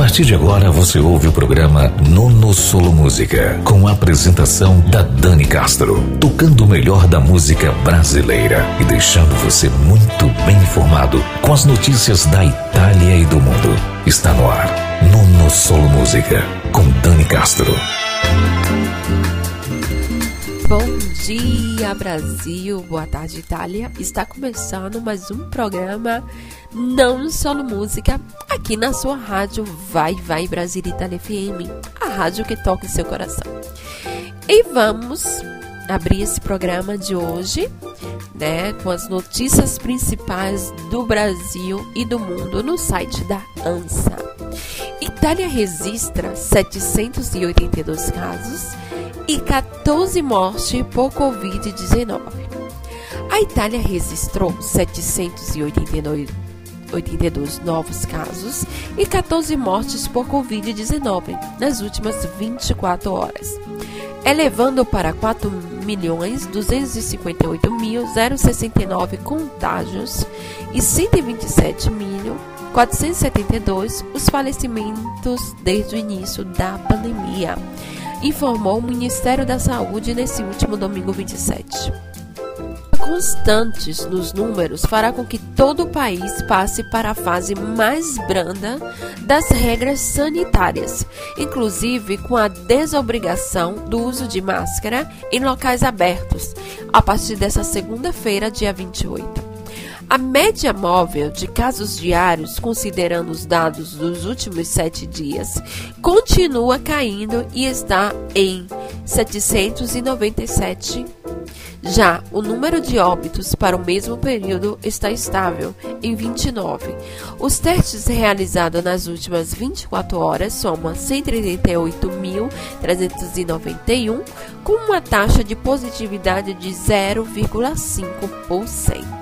partir de agora você ouve o programa Nono Solo Música, com a apresentação da Dani Castro, tocando o melhor da música brasileira e deixando você muito bem informado com as notícias da Itália e do mundo. Está no ar, Nono Solo Música, com Dani Castro. Bom dia, Brasil. Boa tarde, Itália. Está começando mais um programa Não Solo Música aqui na sua rádio Vai Vai Brasil Itália FM, a rádio que toca seu coração. E vamos abrir esse programa de hoje, né, com as notícias principais do Brasil e do mundo no site da ANSA. Itália registra 782 casos e 14 mortes por Covid-19. A Itália registrou 782 novos casos e 14 mortes por Covid-19 nas últimas 24 horas, elevando para 4.258.069 contágios e 127.472 os falecimentos desde o início da pandemia informou o Ministério da Saúde nesse último domingo 27. Constantes nos números fará com que todo o país passe para a fase mais branda das regras sanitárias, inclusive com a desobrigação do uso de máscara em locais abertos, a partir dessa segunda-feira, dia 28. A média móvel de casos diários, considerando os dados dos últimos sete dias, continua caindo e está em 797. Já o número de óbitos para o mesmo período está estável, em 29. Os testes realizados nas últimas 24 horas somam 138.391, com uma taxa de positividade de 0,5%.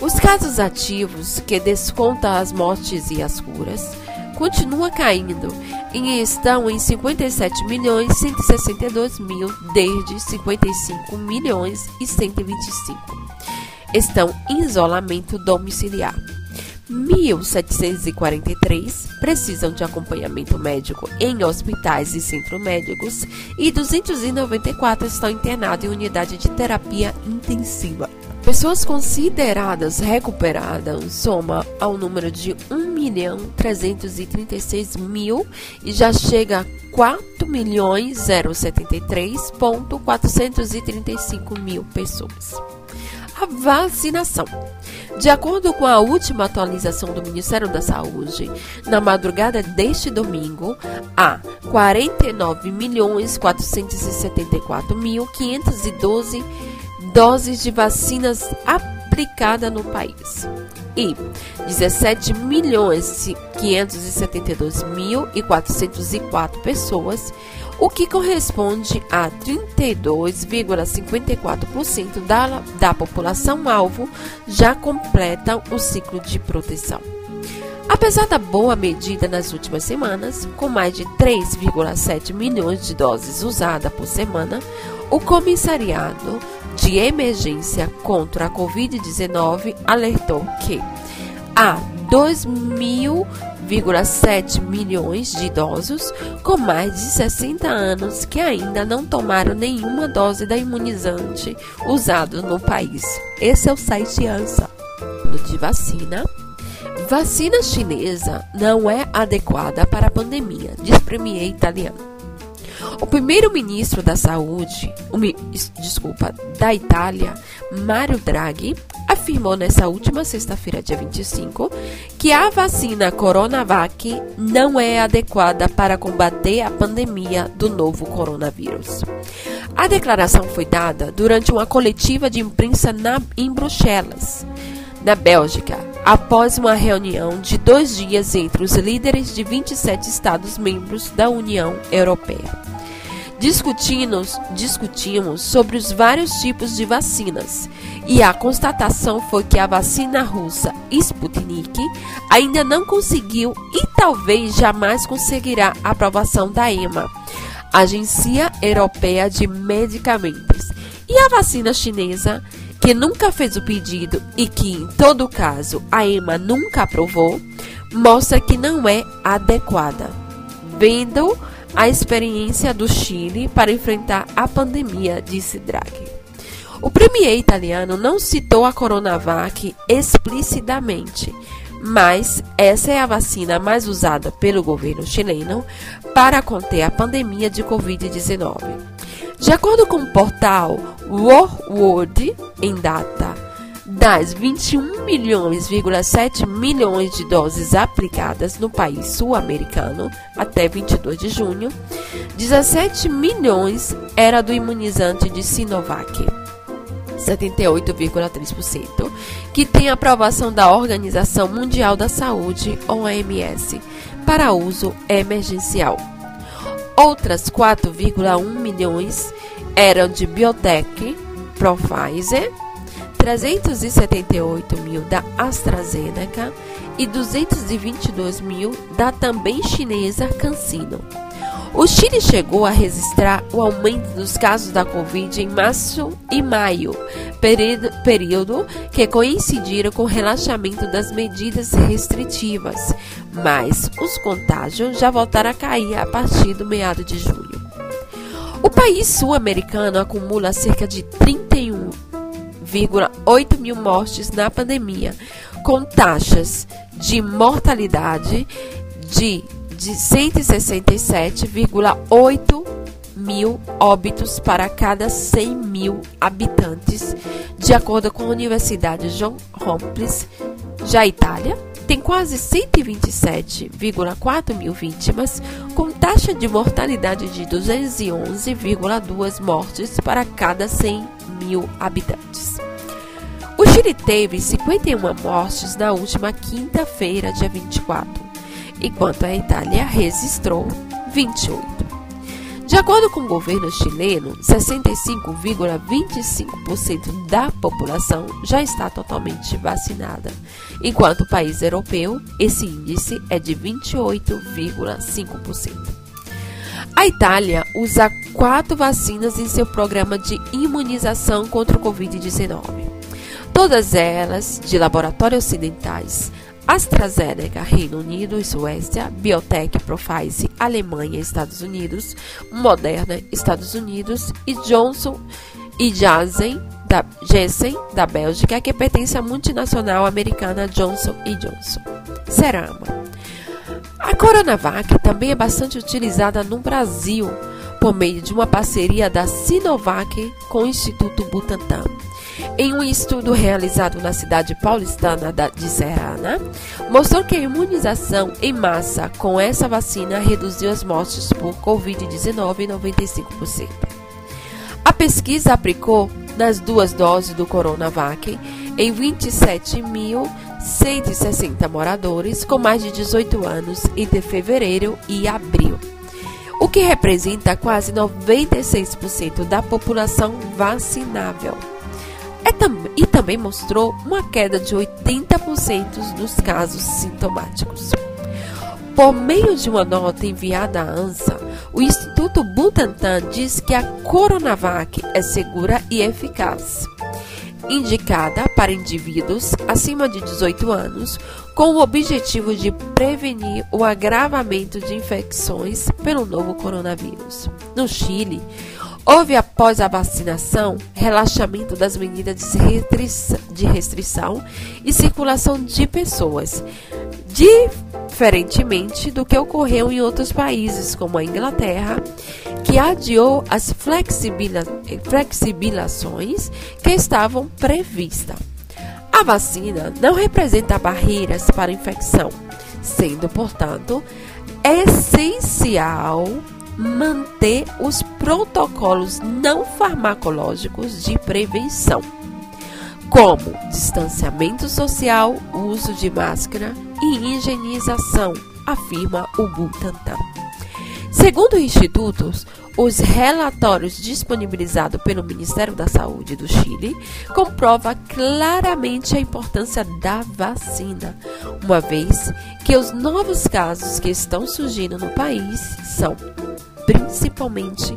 Os casos ativos, que descontam as mortes e as curas, continua caindo e estão em 57 milhões 162 mil desde 55 milhões e 125. Estão em isolamento domiciliar. 1.743 precisam de acompanhamento médico em hospitais e centros médicos e 294 estão internados em unidade de terapia intensiva. Pessoas consideradas recuperadas soma ao número de 1 milhão 336 mil e já chega a 4 milhões 073.435 mil pessoas. A vacinação. De acordo com a última atualização do Ministério da Saúde, na madrugada deste domingo, há 49 milhões 474 mil 512 doses de vacinas aplicadas no país e 17 milhões 572 mil e 404 pessoas, o que corresponde a 32,54% da, da população alvo já completa o ciclo de proteção. Apesar da boa medida nas últimas semanas, com mais de 3,7 milhões de doses usadas por semana, o comissariado de emergência contra a Covid-19 alertou que há 2.000,7 milhões de idosos com mais de 60 anos que ainda não tomaram nenhuma dose da imunizante usado no país. Esse é o site ANSA. De vacina. Vacina chinesa não é adequada para a pandemia, diz premier italiano. O primeiro-ministro da Saúde, desculpa, da Itália, Mario Draghi, afirmou nessa última sexta-feira, dia 25, que a vacina Coronavac não é adequada para combater a pandemia do novo coronavírus. A declaração foi dada durante uma coletiva de imprensa na, em Bruxelas, na Bélgica, após uma reunião de dois dias entre os líderes de 27 Estados-membros da União Europeia. Discutimos, discutimos sobre os vários tipos de vacinas. E a constatação foi que a vacina russa Sputnik ainda não conseguiu e talvez jamais conseguirá a aprovação da EMA, Agência Europeia de Medicamentos, e a vacina chinesa que nunca fez o pedido e que, em todo caso, a EMA nunca aprovou, mostra que não é adequada, vendo a experiência do Chile para enfrentar a pandemia, disse Draghi. O premier italiano não citou a Coronavac explicitamente, mas essa é a vacina mais usada pelo governo chileno para conter a pandemia de Covid-19. De acordo com o portal World em data das 21 milhões,7 milhões de doses aplicadas no país sul-americano até 22 de junho, 17 milhões era do imunizante de Sinovac. 78,3%, que tem aprovação da Organização Mundial da Saúde, OMS, para uso emergencial. Outras 4,1 milhões eram de Biotech, Pfizer, 378 mil da AstraZeneca e 222 mil da também chinesa CanSino. O Chile chegou a registrar o aumento dos casos da Covid em março e maio, período, que coincidiram com o relaxamento das medidas restritivas, mas os contágios já voltaram a cair a partir do meado de julho. O país sul-americano acumula cerca de 31,8 mil mortes na pandemia, com taxas de mortalidade de de 167,8 mil óbitos para cada 100 mil habitantes, de acordo com a Universidade John Hopkins. Já Itália tem quase 127,4 mil vítimas, com taxa de mortalidade de 211,2 mortes para cada 100 mil habitantes. O Chile teve 51 mortes na última quinta-feira, dia 24 enquanto a Itália registrou 28. De acordo com o governo chileno, 65,25% da população já está totalmente vacinada, enquanto o país europeu, esse índice é de 28,5%. A Itália usa quatro vacinas em seu programa de imunização contra o Covid-19. Todas elas de laboratórios ocidentais, AstraZeneca, Reino Unido e Suécia, Biotech, Pfizer, Alemanha e Estados Unidos, Moderna, Estados Unidos e Johnson e Janssen da Janssen, da Bélgica, que pertence à multinacional americana Johnson Johnson. Cerama. A Coronavac também é bastante utilizada no Brasil por meio de uma parceria da Sinovac com o Instituto Butantan. Em um estudo realizado na cidade paulistana de Serrana, mostrou que a imunização em massa com essa vacina reduziu as mortes por Covid-19 em 95%. A pesquisa aplicou nas duas doses do Coronavac em 27.160 moradores com mais de 18 anos entre fevereiro e abril, o que representa quase 96% da população vacinável. É e também mostrou uma queda de 80% dos casos sintomáticos. Por meio de uma nota enviada à ANSA, o Instituto Butantan diz que a Coronavac é segura e eficaz, indicada para indivíduos acima de 18 anos, com o objetivo de prevenir o agravamento de infecções pelo novo coronavírus. No Chile, Houve, após a vacinação, relaxamento das medidas de restrição e circulação de pessoas, diferentemente do que ocorreu em outros países, como a Inglaterra, que adiou as flexibilizações que estavam previstas. A vacina não representa barreiras para infecção, sendo, portanto, essencial manter os protocolos não farmacológicos de prevenção, como distanciamento social, uso de máscara e higienização, afirma o Butantan. Segundo institutos, os relatórios disponibilizados pelo Ministério da Saúde do Chile comprova claramente a importância da vacina, uma vez que os novos casos que estão surgindo no país são principalmente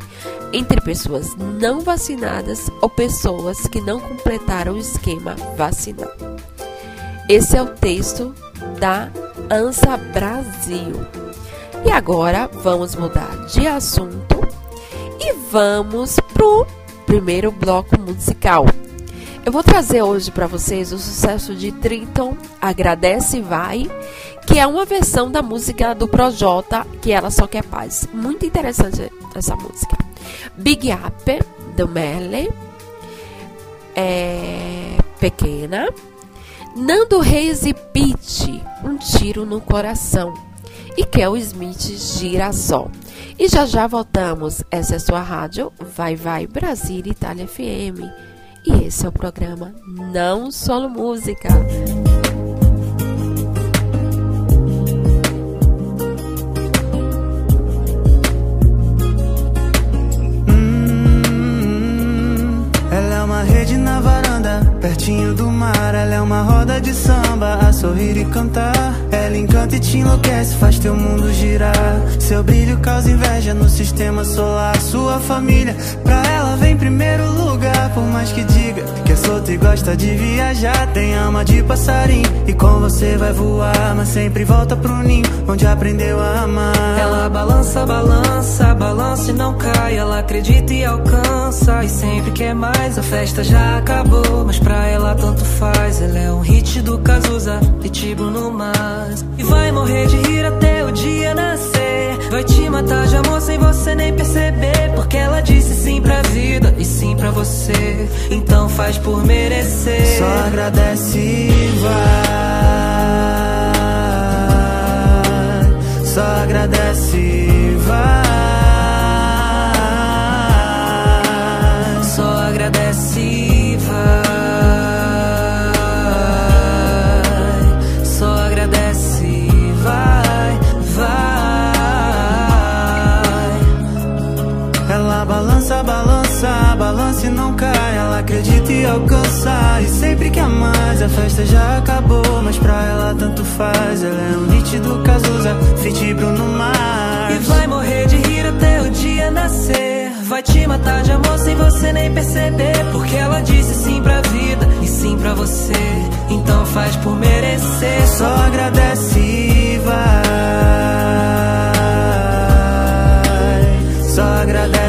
entre pessoas não vacinadas ou pessoas que não completaram o esquema vacinal. Esse é o texto da Ansa Brasil. E agora vamos mudar de assunto e vamos pro primeiro bloco musical. Eu vou trazer hoje para vocês o sucesso de Triton, Agradece e Vai, que é uma versão da música do Projota, que ela só quer paz. Muito interessante essa música. Big Apple, do Merle, é, Pequena. Nando Reis e Pete, Um Tiro no Coração. E Kel Smith, Girassol. E já já voltamos. Essa é sua rádio, Vai Vai Brasil Itália FM. E esse é o programa Não Solo Música. love pertinho do mar. Ela é uma roda de samba, a sorrir e cantar. Ela encanta e te enlouquece, faz teu mundo girar. Seu brilho causa inveja no sistema solar. Sua família, pra ela vem em primeiro lugar. Por mais que diga que é solto e gosta de viajar, tem alma de passarinho. E com você vai voar, mas sempre volta pro ninho, onde aprendeu a amar. Ela balança, balança, balança e não cai. Ela acredita e alcança. E sempre quer mais, a festa já acabou. Mas pra ela tanto faz. Ela é um hit do Cazuza, pitbull no mas. E vai morrer de rir até o dia nascer. Vai te matar de amor sem você nem perceber. Porque ela disse sim pra vida e sim pra você. Então faz por merecer. Só agradece e vai. Só agradece e vai. Alcançar. E sempre quer mais, a festa já acabou Mas pra ela tanto faz. Ela é um nítido Cazuza, fit Bruno Mars. E vai morrer de rir até o dia nascer. Vai te matar de amor sem você nem perceber. Porque ela disse sim pra vida e sim pra você. Então faz por merecer. Só agradece e vai. Só agradece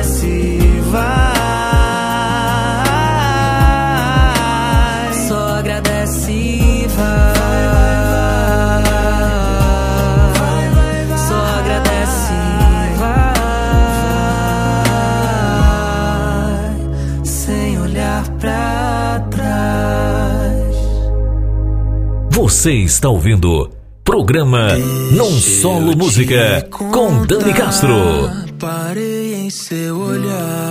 Você está ouvindo programa Não Solo Música com Dani Castro. Parei em seu olhar,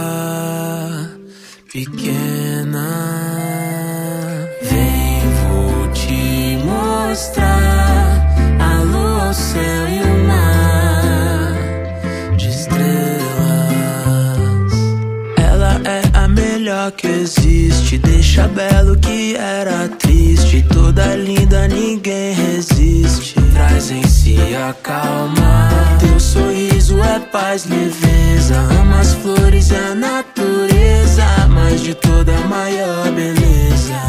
deixa belo que era triste, toda linda, ninguém resiste. Traz em si a calma. Teu sorriso é paz, leveza. Ama as flores e a natureza. Mais de toda a maior beleza.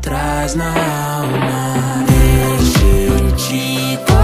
Traz na alma. Deixa eu te.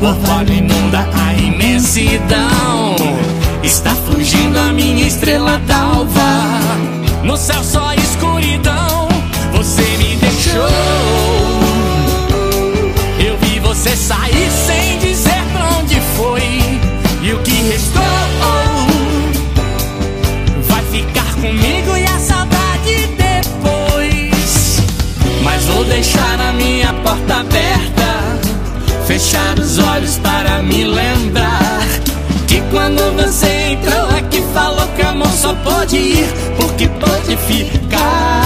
O Orvalho inunda a imensidão. Está fugindo a minha estrela d'alva. No céu só Fechar os olhos para me lembrar Que quando você entrou aqui falou que amor só pode ir Porque pode ficar.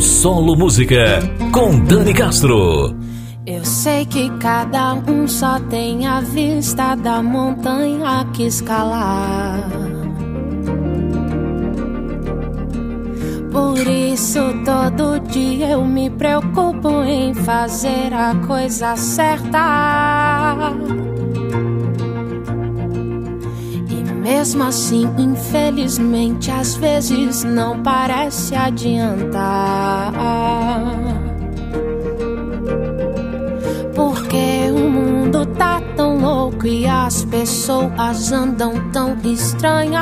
Solo Música, com Dani Castro. Eu sei que cada um só tem a vista da montanha que escalar. Por isso todo dia eu me preocupo em fazer a coisa certa. Mesmo assim, infelizmente, às vezes não parece adiantar. Porque o mundo tá tão louco e as pessoas andam tão estranhas.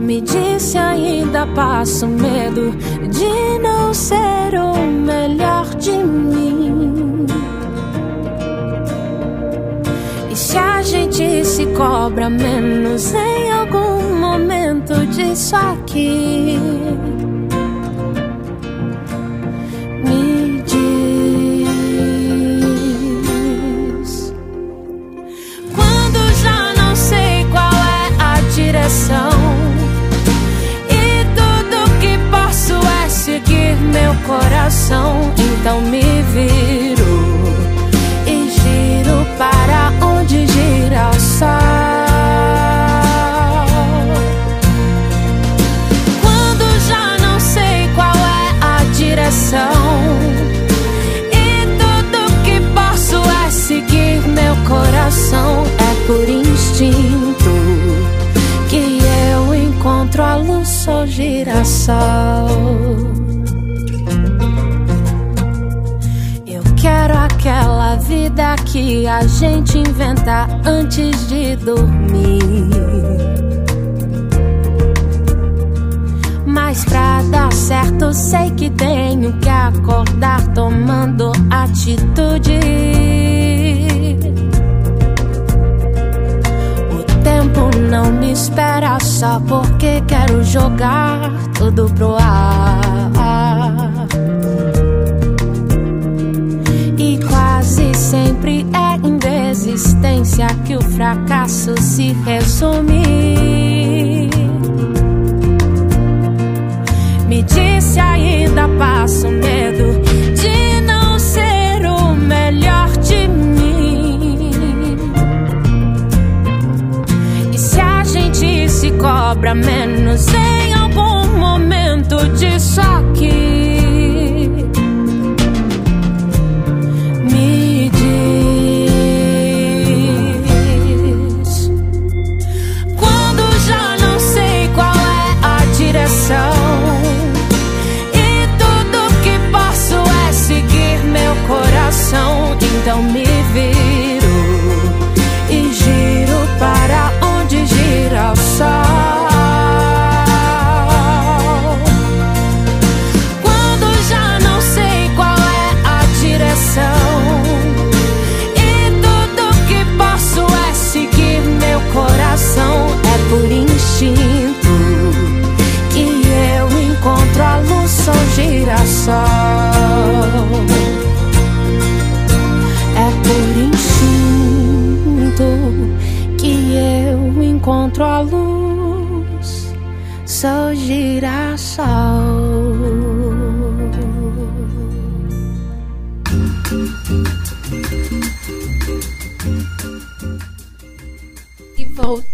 Me disse ainda passo medo de não ser o melhor de mim. Gente se cobra menos em algum momento disso aqui. Me diz quando já não sei qual é a direção. E tudo que posso é seguir meu coração. Então me viro coração. É por instinto que eu encontro a luz, sou girassol. quero aquela vida que a gente inventa antes de dormir. Mas pra dar certo, sei que tenho que acordar tomando atitude. Tempo não me espera só porque quero jogar tudo pro ar. sempre é em desistência que o fracasso se resume. Me disse ainda passo medo se cobra menos em por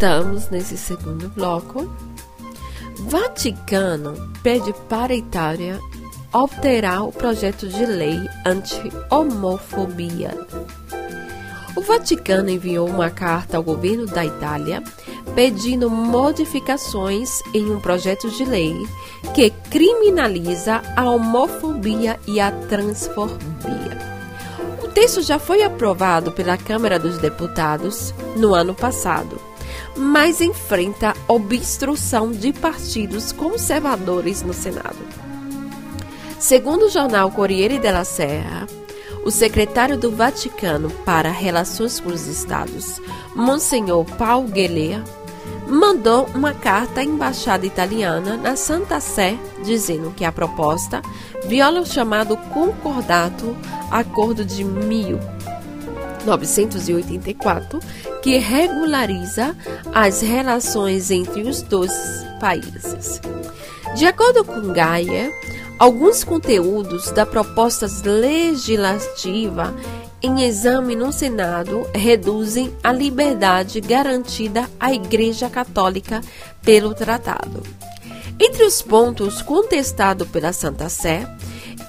voltamos nesse segundo bloco. Vaticano pede para a Itália alterar o projeto de lei anti-homofobia. O Vaticano enviou uma carta ao governo da Itália pedindo modificações em um projeto de lei que criminaliza a homofobia e a transfobia. O texto já foi aprovado pela Câmara dos Deputados no ano passado, mas enfrenta obstrução de partidos conservadores no Senado. Segundo o jornal Corriere della Sera, o secretário do Vaticano para Relações com os Estados, Monsenhor Paul Gueler, mandou uma carta à embaixada italiana na Santa Sé dizendo que a proposta viola o chamado Concordato Acordo de 1984, que regulariza as relações entre os dois países. De acordo com Gaia, alguns conteúdos da proposta legislativa em exame no Senado reduzem a liberdade garantida à Igreja Católica pelo tratado. Entre os pontos contestados pela Santa Sé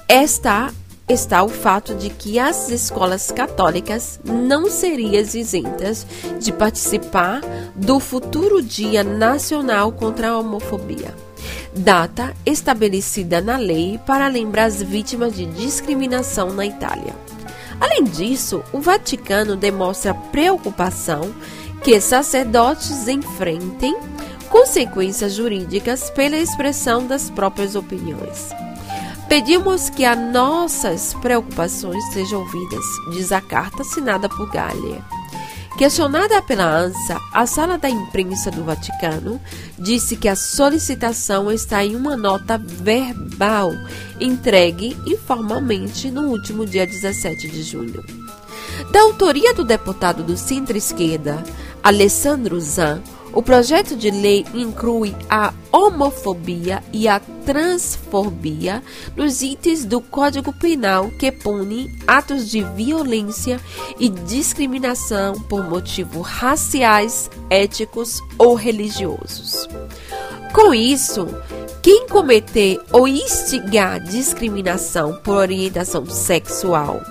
está, está o fato de que as escolas católicas não seriam isentas de participar do futuro Dia Nacional contra a Homofobia, data estabelecida na lei para lembrar as vítimas de discriminação na Itália. Além disso, o Vaticano demonstra preocupação que sacerdotes enfrentem consequências jurídicas pela expressão das próprias opiniões. Pedimos que as nossas preocupações sejam ouvidas, diz a carta assinada por Gallia. Questionada pela ANSA, a sala da imprensa do Vaticano disse que a solicitação está em uma nota verbal entregue informalmente no último dia 17 de junho. Da autoria do deputado do centro-esquerda, Alessandro Zan, o projeto de lei inclui a homofobia e a transfobia nos itens do Código Penal que pune atos de violência e discriminação por motivos raciais, éticos ou religiosos. Com isso, quem cometer ou instigar discriminação por orientação sexual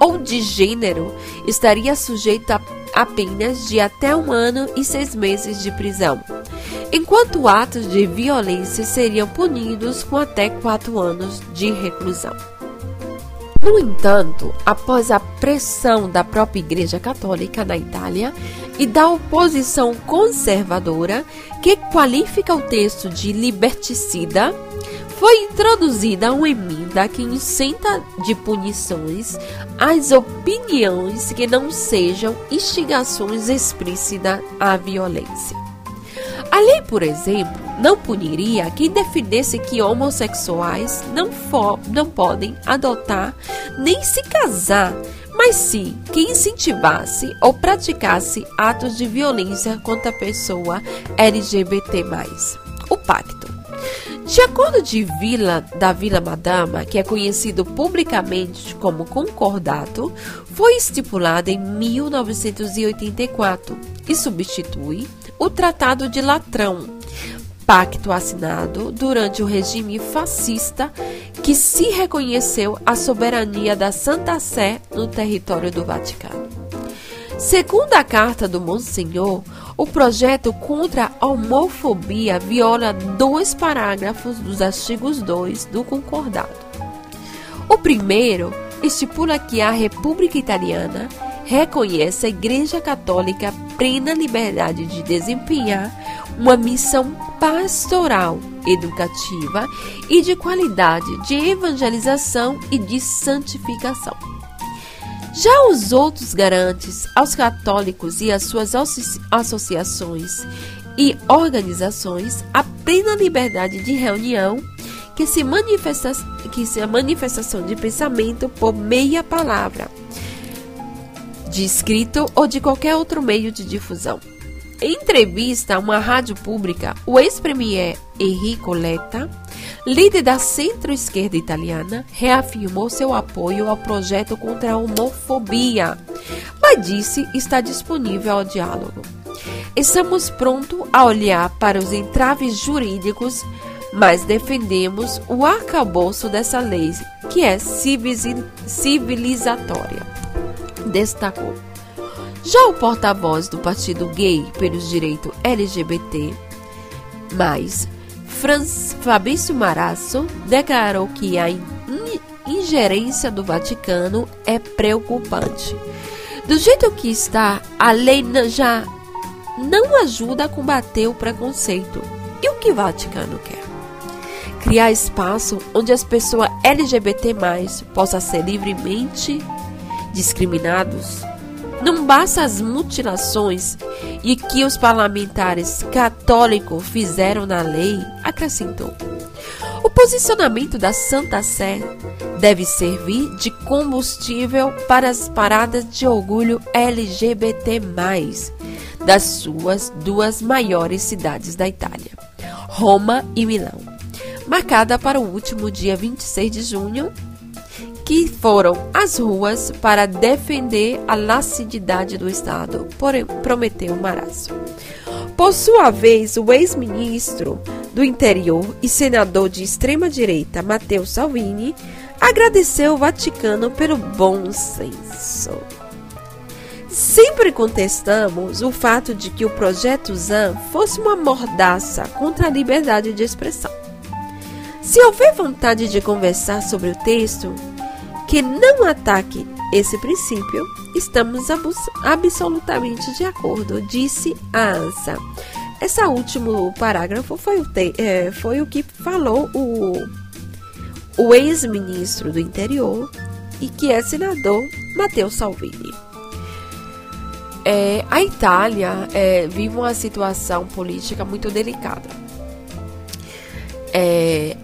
ou de gênero estaria sujeito a apenas de até um ano e seis meses de prisão, enquanto atos de violência seriam punidos com até quatro anos de reclusão. No entanto, após a pressão da própria Igreja Católica na Itália e da oposição conservadora, que qualifica o texto de liberticida, foi introduzida uma emenda que isenta de punições as opiniões que não sejam instigações explícitas à violência. A lei, por exemplo, não puniria quem defendesse que homossexuais não, for, não podem adotar nem se casar, mas sim que incentivasse ou praticasse atos de violência contra a pessoa LGBT. O pacto de acordo de Vila da Vila Madama, que é conhecido publicamente como Concordato, foi estipulado em 1984 e substitui o Tratado de Latrão, pacto assinado durante o regime fascista que se reconheceu a soberania da Santa Sé no território do Vaticano. Segundo a carta do Monsenhor, o projeto contra a homofobia viola dois parágrafos dos artigos 2 do Concordado. O primeiro estipula que a República Italiana reconhece a Igreja Católica plena liberdade de desempenhar uma missão pastoral, educativa e de qualidade de evangelização e de santificação. Já os outros garantes aos católicos e às suas associações e organizações a plena liberdade de reunião que se manifesta que se a manifestação de pensamento por meia palavra, de escrito ou de qualquer outro meio de difusão. Em entrevista a uma rádio pública, o ex-premier Enrico Letta líder da centro-esquerda italiana, reafirmou seu apoio ao projeto contra a homofobia, mas disse estar disponível ao diálogo. Estamos prontos a olhar para os entraves jurídicos, mas defendemos o arcabouço dessa lei, que é civilizatória, destacou. Já o porta-voz do Partido Gay pelos Direitos LGBT, mais Franz Fabrício Marasso declarou que a ingerência do Vaticano é preocupante. Do jeito que está, a lei já não ajuda a combater o preconceito. E o que o Vaticano quer? Criar espaço onde as pessoas LGBT possam ser livremente discriminados não basta as mutilações e que os parlamentares católicos fizeram na lei, acrescentou. O posicionamento da Santa Sé deve servir de combustível para as paradas de orgulho LGBT, das suas duas maiores cidades da Itália. Roma e Milão, marcada para o último dia 26 de junho, que foram às ruas para defender a lacididade do Estado por Prometeu Maraço. Por sua vez, o ex-ministro do Interior e senador de extrema-direita, Matteo Salvini, agradeceu o Vaticano pelo bom senso. Sempre contestamos o fato de que o projeto ZAN fosse uma mordaça contra a liberdade de expressão. Se houver vontade de conversar sobre o texto que não ataque esse princípio, estamos absolutamente de acordo, disse a ANSA. Esse último parágrafo foi o, é, foi o que falou o, o ex-ministro do interior e que é senador Matteo Salvini. É, a Itália é, vive uma situação política muito delicada. É,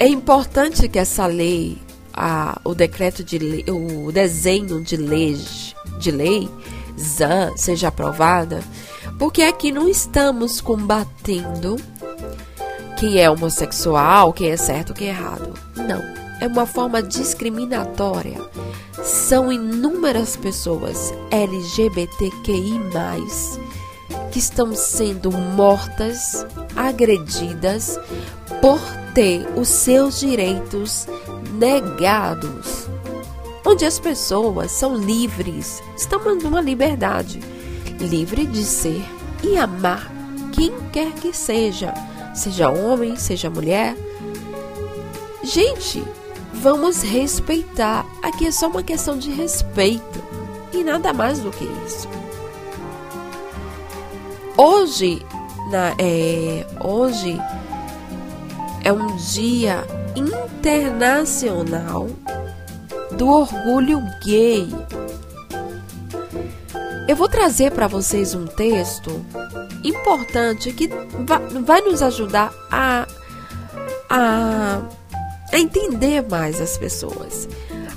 é importante que essa lei, a, o decreto de o desenho de lei, de lei ZAN seja aprovada, porque aqui não estamos combatendo quem é homossexual, quem é certo, quem é errado. Não, é uma forma discriminatória são inúmeras pessoas LGBTQI, que estão sendo mortas, agredidas por ter os seus direitos negados. Onde as pessoas são livres, estão numa liberdade livre de ser e amar quem quer que seja, seja homem, seja mulher. Gente, Vamos respeitar. Aqui é só uma questão de respeito e nada mais do que isso. Hoje, na, é, hoje é um dia internacional do orgulho gay. Eu vou trazer para vocês um texto importante que vai, nos ajudar a, a a entender mais as pessoas.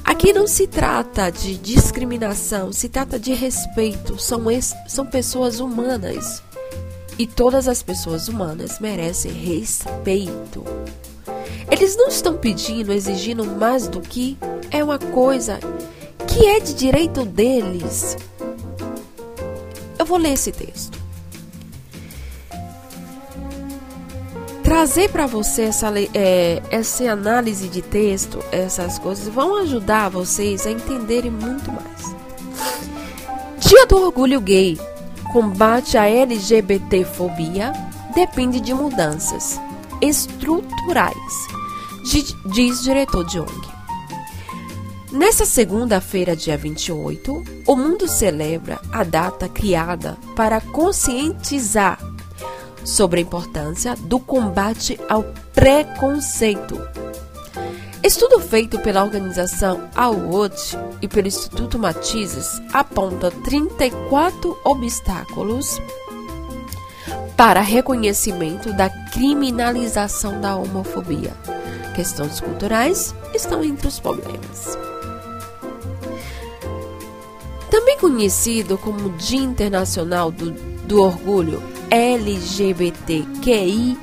Aqui não se trata de discriminação, se trata de respeito. São, são pessoas humanas. E todas as pessoas humanas merecem respeito. Eles não estão pedindo, exigindo mais do que é uma coisa que é de direito deles. Eu vou ler esse texto. trazer para você essa, é, essa análise de texto, essas coisas, vão ajudar vocês a entenderem muito mais. Dia do Orgulho Gay. Combate à LGBTfobia depende de mudanças estruturais, diz diretor de ONG. Nessa segunda-feira, dia 28, o mundo celebra a data criada para conscientizar sobre a importância do combate ao preconceito. Estudo feito pela organização AWOT e pelo Instituto Matizes aponta 34 obstáculos para reconhecimento da criminalização da homofobia. Questões culturais estão entre os problemas. Também conhecido como Dia Internacional do, do Orgulho LGBTQIA,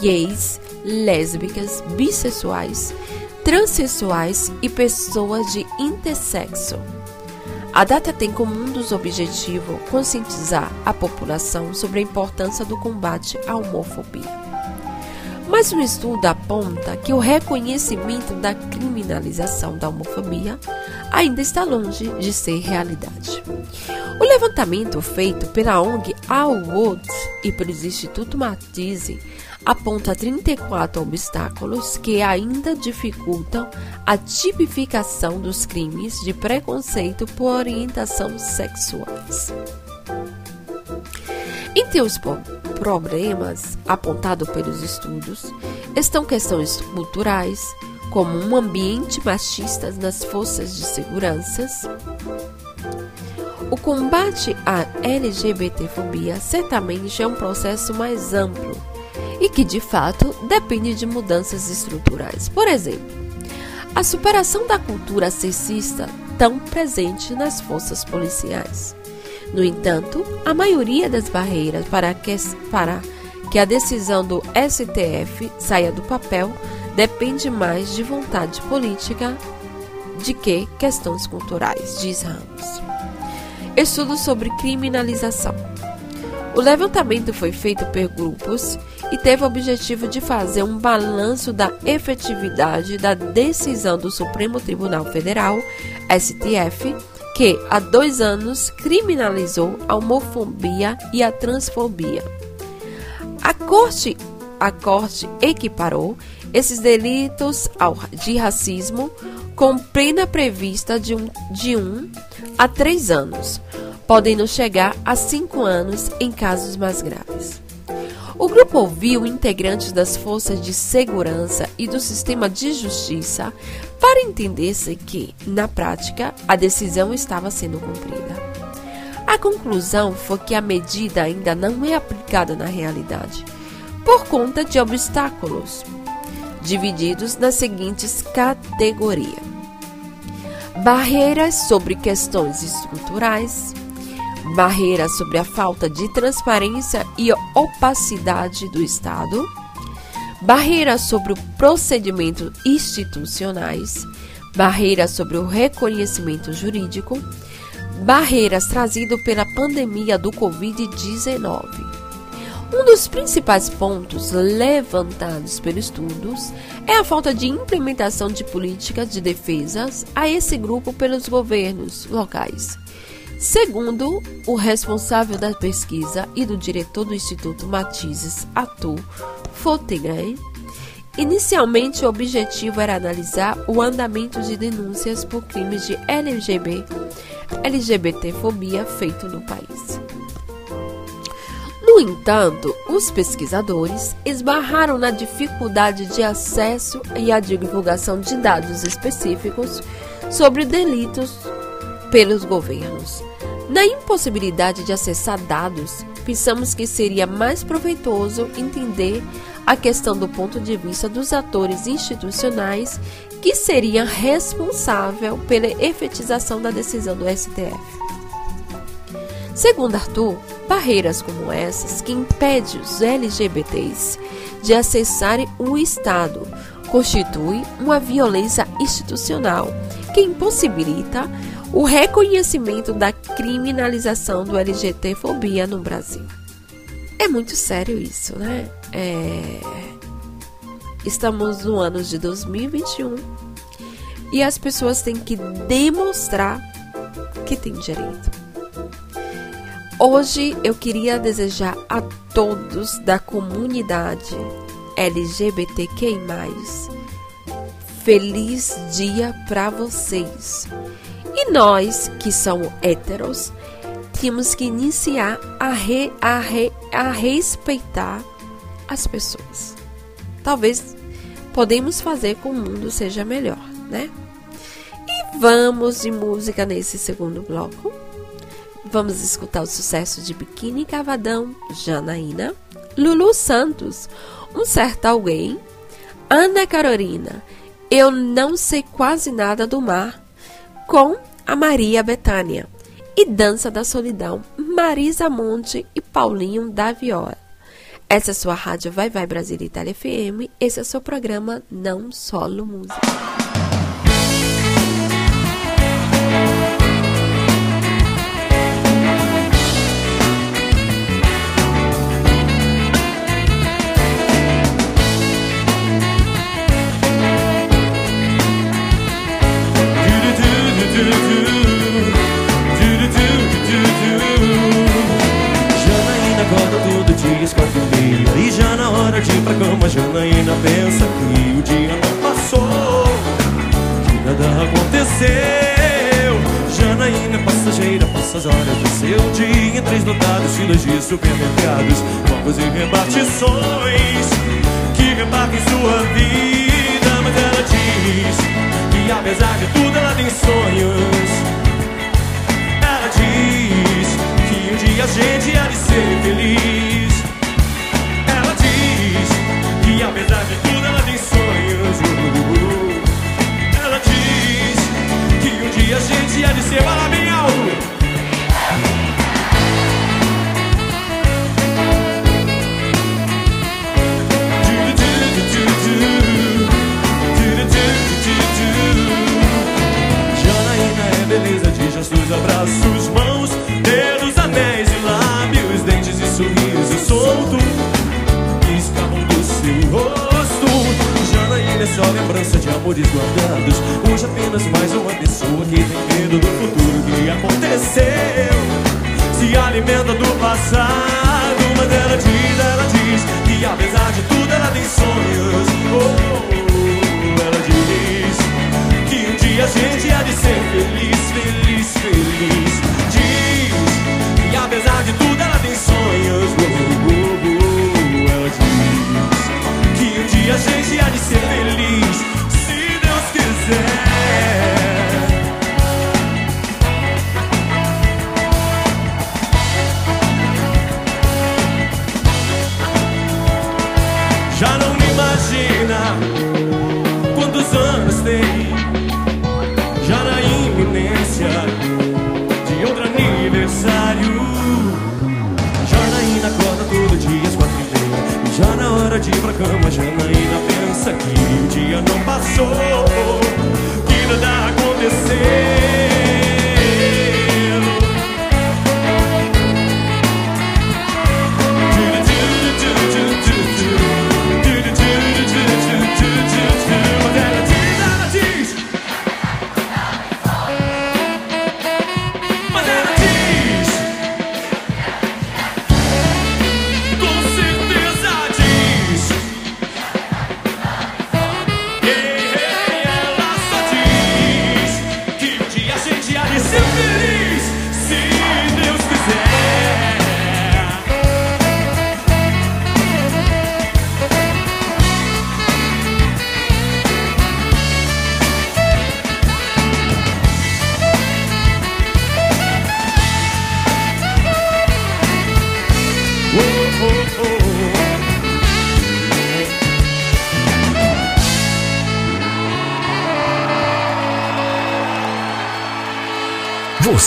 gays, lésbicas, bissexuais, transexuais e pessoas de intersexo. A data tem como um dos objetivos conscientizar a população sobre a importância do combate à homofobia. Mas um estudo aponta que o reconhecimento da criminalização da homofobia ainda está longe de ser realidade. O levantamento feito pela ONG All Woods e pelo Instituto Matisse aponta 34 obstáculos que ainda dificultam a tipificação dos crimes de preconceito por orientação sexuais. Entre os problemas apontados pelos estudos estão questões culturais, como um ambiente machista nas forças de segurança, o combate à LGBTfobia certamente é um processo mais amplo e que, de fato, depende de mudanças estruturais. Por exemplo, a superação da cultura sexista tão presente nas forças policiais. No entanto, a maioria das barreiras para, que, para que a decisão do STF saia do papel depende mais de vontade política de que questões culturais, diz Ramos. Estudo sobre criminalização. O levantamento foi feito por grupos e teve o objetivo de fazer um balanço da efetividade da decisão do Supremo Tribunal Federal, STF, que há dois anos criminalizou a homofobia e a transfobia. A Corte, a corte equiparou esses delitos ao, de racismo com pena prevista de um, de um a três anos, podendo chegar a cinco anos em casos mais graves. O grupo ouviu integrantes das forças de segurança e do sistema de justiça para entender-se que, na prática, a decisão estava sendo cumprida. A conclusão foi que a medida ainda não é aplicada na realidade, por conta de obstáculos, divididos nas seguintes categorias: barreiras sobre questões estruturais, barreiras sobre a falta de transparência e opacidade do Estado, barreiras sobre o procedimento institucionais, barreiras sobre o reconhecimento jurídico, barreiras trazidas pela pandemia do Covid-19. Um dos principais pontos levantados pelos estudos é a falta de implementação de políticas de defesas a esse grupo pelos governos locais. Segundo o responsável da pesquisa e do diretor do Instituto Matizes Atu Fotegren, inicialmente o objetivo era analisar o andamento de denúncias por crimes de LGBT, LGBTfobia feito no país. No entanto, os pesquisadores esbarraram na dificuldade de acesso e a divulgação de dados específicos sobre delitos pelos governos. Na impossibilidade de acessar dados, pensamos que seria mais proveitoso entender a questão do ponto de vista dos atores institucionais que seriam responsável pela efetização da decisão do STF. Segundo Arthur, barreiras como essas que impedem os LGBTs de acessarem o Estado constituem uma violência institucional que impossibilita o reconhecimento da criminalização do LGBTfobia no Brasil. É muito sério isso, né? É... Estamos no ano de 2021 e as pessoas têm que demonstrar que têm direito. Hoje eu queria desejar a todos da comunidade LGBTQI+, feliz dia para vocês. E nós, que somos héteros, temos que iniciar a, re, a, re, a respeitar as pessoas. Talvez podemos fazer com o mundo seja melhor, né? E vamos de música nesse segundo bloco. Vamos escutar o sucesso de Biquíni Cavadão, Janaína, Lulu Santos, Um Certo Alguém, Ana Carolina, Eu Não Sei Quase Nada do Mar, com a Maria Betânia, e Dança da Solidão, Marisa Monte e Paulinho da Viola. Essa é a sua rádio Vai Vai Brasil Itália FM, esse é o seu programa Não Solo Música. Supermercados Bancos e repartições Que repartem sua vida Mas ela diz que apesar de tudo ela tem sonhos. Ela diz que um dia a gente há de ser abraços, mãos, dedos, anéis e lábios, dentes e sorrisos solto que escapam do seu rosto. Janaína é só lembrança de amores guardados. Hoje apenas mais uma pessoa que tem medo do futuro que aconteceu. Se alimenta do passado, mas ela diz, ela diz que apesar de tudo ela tem sonhos. Oh, oh, oh. Ela diz que um dia a gente há de ser feliz, feliz feliz. Diz que apesar de tudo ela tem sonhos. Oh, oh, oh, ela diz que um dia a gente há de ser feliz, que o dia não passou. Que nada aconteceu.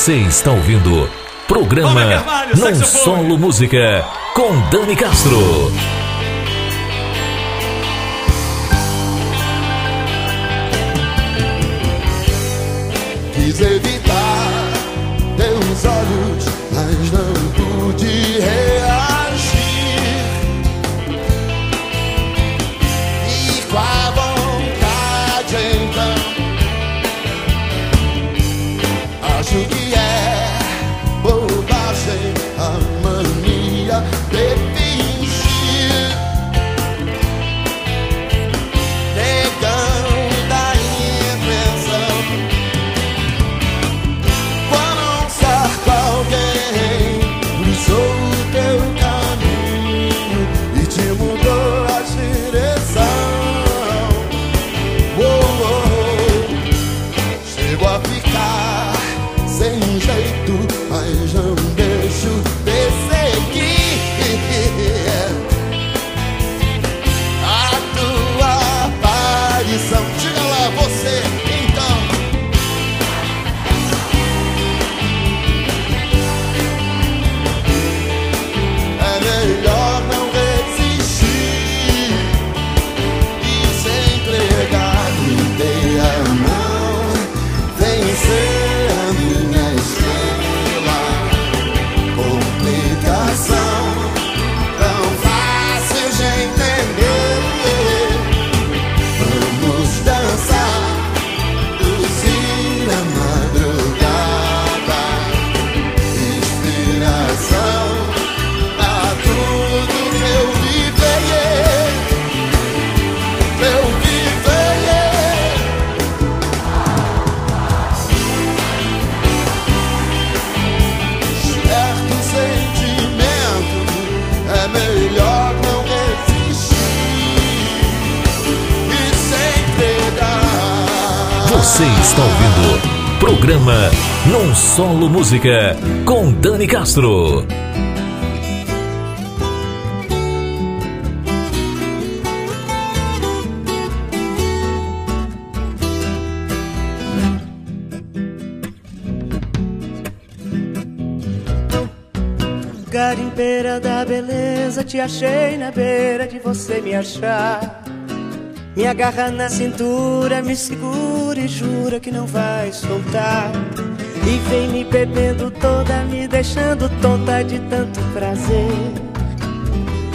Você está ouvindo programa Não. Solo Música com Dani Castro. Você está ouvindo programa Não Solo Música com Dani Castro. Garimpeira da beleza, te achei na beira de você me achar. Me agarra na cintura, me segura e jura que não vai soltar. E vem me bebendo toda, me deixando tonta de tanto prazer.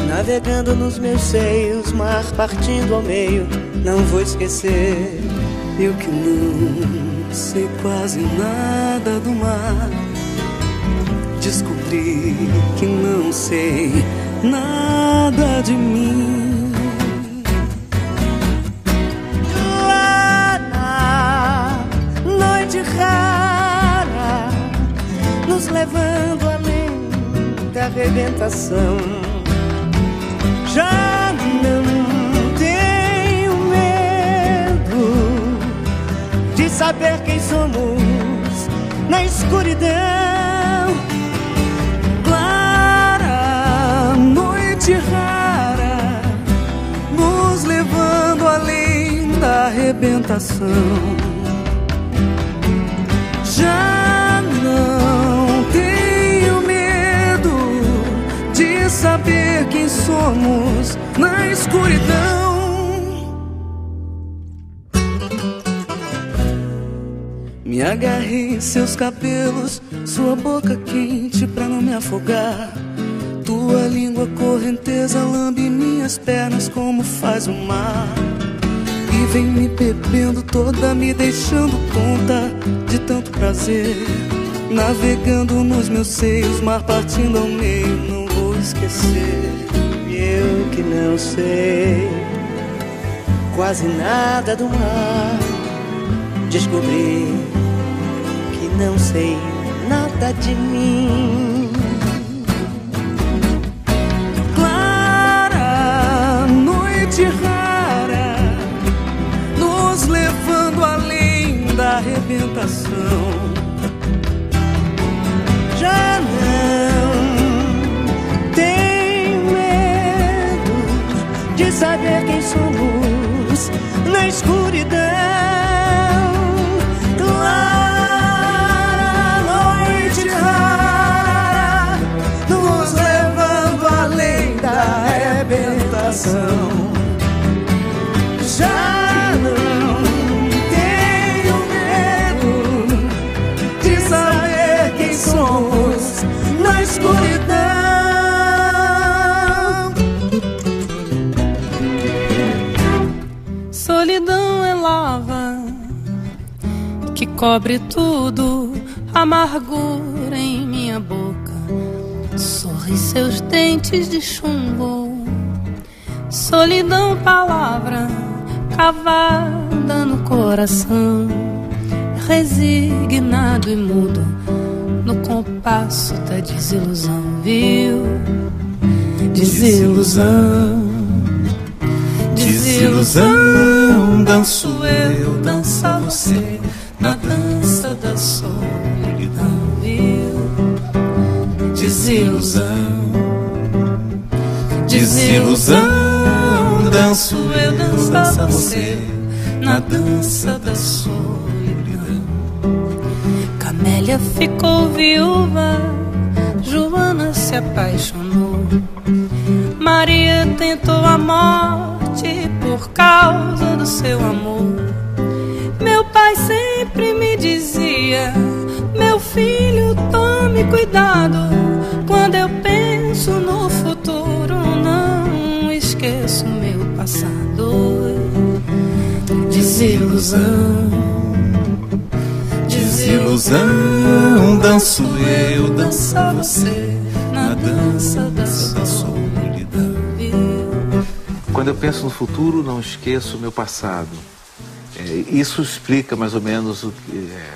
Navegando nos meus seios, mar partindo ao meio, não vou esquecer. Eu que não sei quase nada do mar, descobri que não sei nada de mim. Levando além da arrebentação. Já não tenho medo de saber quem somos na escuridão. Clara, noite rara, nos levando além da arrebentação. Somos na escuridão. Me agarrei em seus cabelos, sua boca quente pra não me afogar. Tua língua correnteza lambe minhas pernas como faz o mar. E vem me bebendo toda, me deixando tonta de tanto prazer. Navegando nos meus seios, mar partindo ao meio, não vou esquecer. Que não sei quase nada do mar, descobri que não sei nada de mim. Clara, noite rara, nos levando além da arrebentação. Já cobre tudo, amargura em minha boca. Sorri seus dentes de chumbo. Solidão, palavra cavada no coração, resignado e mudo no compasso da desilusão, viu? Desilusão. Desilusão, danço eu, desilusão, danço eu, dança você na dança da solidão. Camélia ficou viúva, Joana se apaixonou. Maria tentou a morte por causa do seu amor. Meu pai sempre me dizia: Meu filho, tome cuidado. Desilusão, Desilusão, danço eu, dança você na dança da solidão. Quando eu penso no futuro, não esqueço o meu passado. É, isso explica mais ou menos o que, é,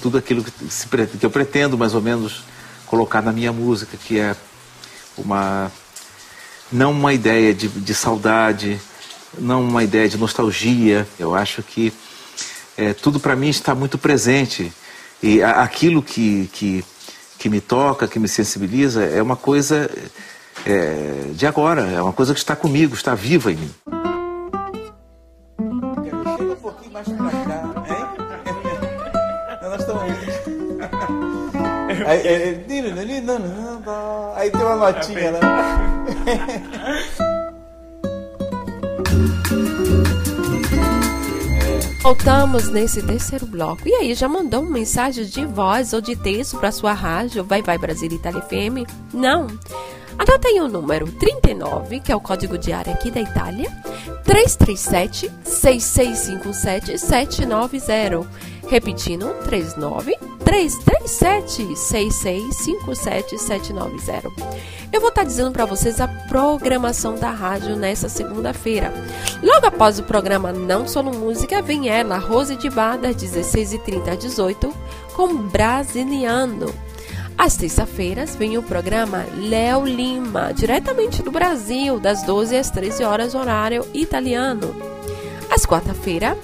tudo aquilo que, se que eu pretendo mais ou menos colocar na minha música, que é uma não uma ideia de, de saudade, não uma ideia de nostalgia. Eu acho que é, tudo para mim está muito presente e a- aquilo que, que que me toca, que me sensibiliza, é uma coisa é, de agora, é uma coisa que está comigo, está viva em mim. Chega um pouquinho mais pra cá, hein? Nós estamos aí, é, aí tem uma notinha, né? Voltamos nesse terceiro bloco. E aí, já mandou uma mensagem de voz ou de texto para sua rádio Vai Vai Brasil Itália FM? Não? Anota aí o número 39, que é o código de área aqui da Itália, 337 6657 790. Repetindo, 39 337 6657 790. Eu vou estar dizendo para vocês a programação da rádio nessa segunda-feira. Logo após o programa Não Solo Música, vem ela, Rose de Bar, das 16h30 às 18 com Brasiliano. Às terça-feiras vem o programa Léo Lima, diretamente do Brasil, das 12 às 13 horas, horário italiano. Às quarta-feira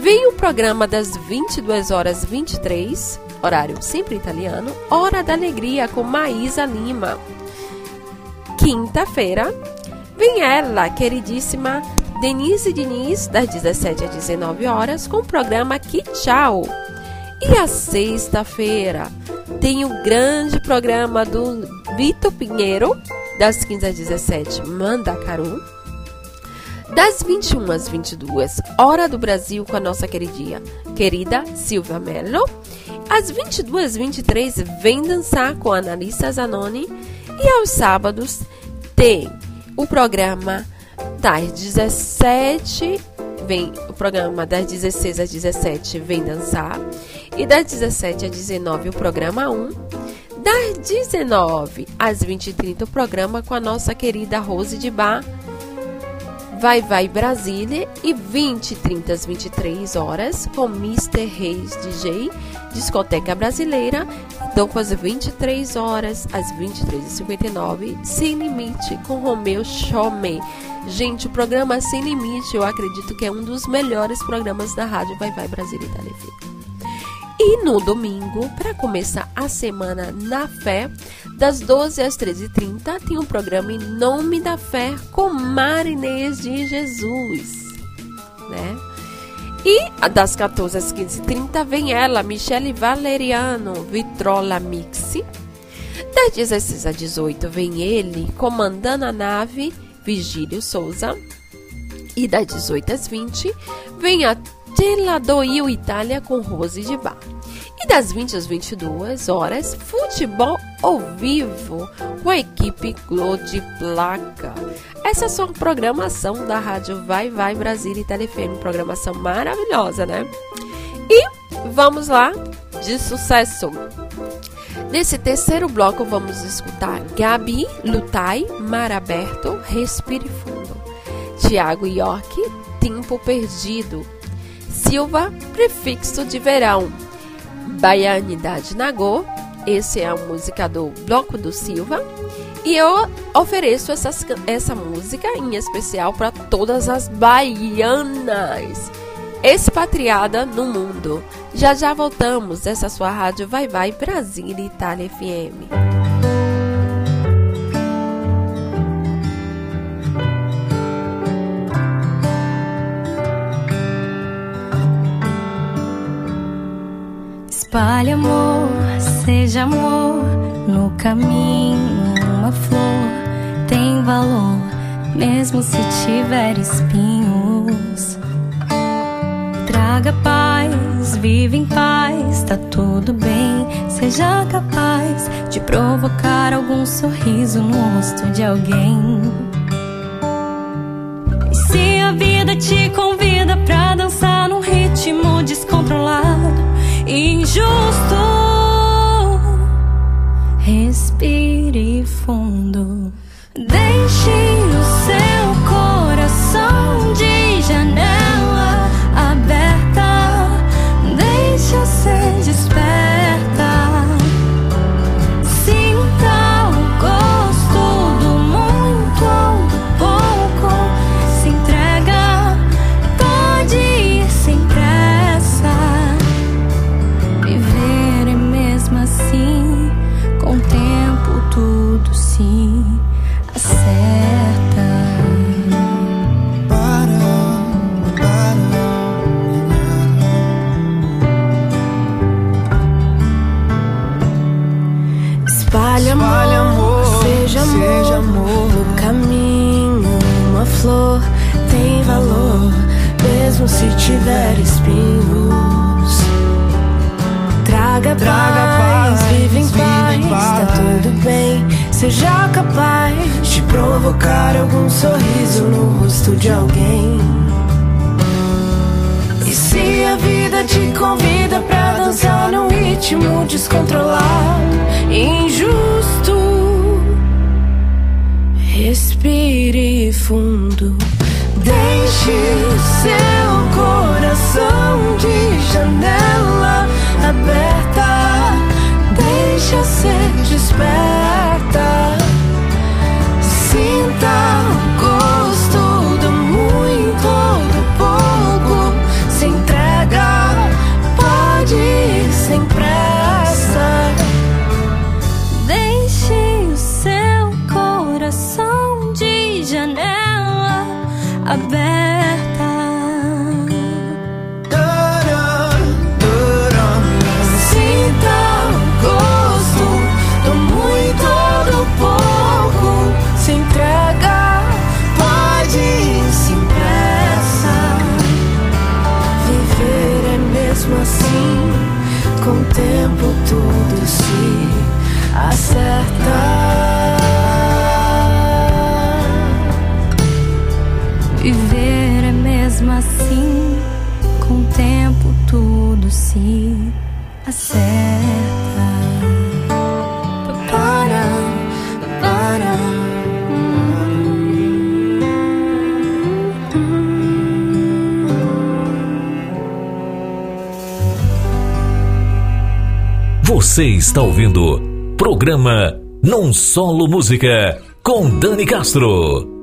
vem o programa das 22 horas 23, horário sempre italiano, Hora da Alegria com Maísa Lima. Quinta-feira vem ela, queridíssima Denise Diniz, das 17 às 19 horas, com o programa Que Tchau. E a sexta-feira tem o grande programa do Vitor Pinheiro, das 15 às 17, Mandacaru. Das 21 às 22, Hora do Brasil com a nossa queridinha, querida Silvia Mello. Às 22 às 23, Vem Dançar com a Analissa Zanoni. E aos sábados tem o programa das 17 vem o programa das 16 às 17 Vem Dançar e das 17 às 19 o programa 1. Das 19 às 20 e 30 o programa com a nossa querida Rose de Bar Vai Vai Brasília e 20 e 30 às 23 horas com Mr. Reis DJ Discoteca Brasileira. Então, com as 23 horas às 23h59, Sem Limite com Romeu Chome. Gente, o programa Sem Limite eu acredito que é um dos melhores programas da rádio Vai Vai Brasília Itália E no domingo, para começar a semana na fé, das 12 às 13h30, tem um programa em nome da fé com Marinês de Jesus, né? E das 14 às 15h30 vem ela, Michele Valeriano, Vitrola Mixi. Das 16 às 18 vem ele, comandando a nave, Vigílio Souza. E das 18 às 20 vem a Teladoil Itália com Rose de Bar. E das 20 às 22 horas, futebol ao vivo com a equipe Glo de Placa. Essa é só a programação da rádio Vai Vai Brasil e Telefm, programação maravilhosa, né? E vamos lá, de sucesso. Nesse terceiro bloco vamos escutar Gabi, Lutai, Mar Aberto, Respire Fundo. Tiago York, Tempo Perdido. Silva, Prefixo de Verão. Baianidade Nagô, esse é a música do Bloco do Silva. E eu ofereço essas, essa música em especial para todas as baianas expatriada no mundo. Já já voltamos. Essa sua rádio Vai Vai Brasil Itália FM. Espalhe amor, seja amor no caminho. Uma flor tem valor, mesmo se tiver espinhos. Traga paz, vive em paz, tá tudo bem. Seja capaz de provocar algum sorriso no rosto de alguém. E se a vida te convida pra dançar num ritmo descontrolado injusto. Respire fundo. Deixe o seu tiver espinhos. Traga, paz, vive em paz, tá tudo bem. seja capaz de provocar algum sorriso no rosto de alguém. E se a vida te convida pra dançar num ritmo descontrolado, injusto, respire fundo. Deixe o seu coração de janela aberta. Você está ouvindo programa Não Solo Música com Dani Castro.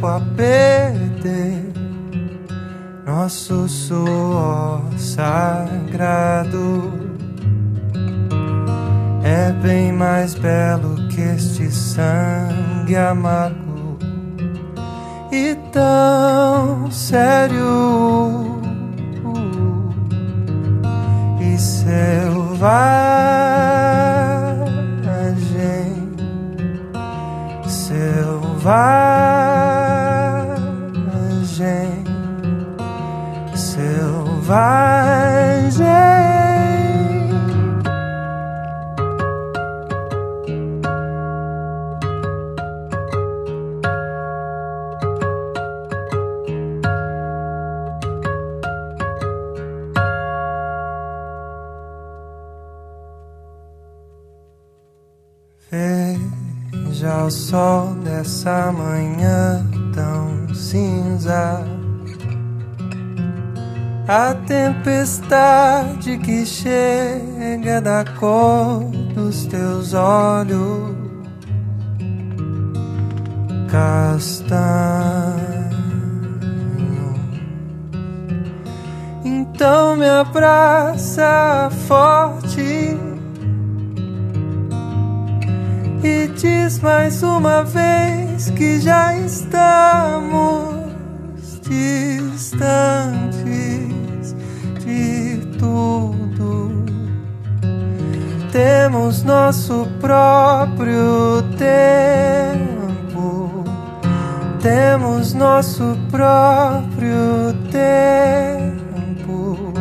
Tempo a perder. Nosso suor sagrado é bem mais belo que este sangue amargo e tão sério e selvagem, selvagem, selvagem. Tempestade que chega da cor dos teus olhos castanho. Então me abraça forte e diz mais uma vez que já estamos distantes Temos nosso próprio tempo, temos nosso próprio tempo,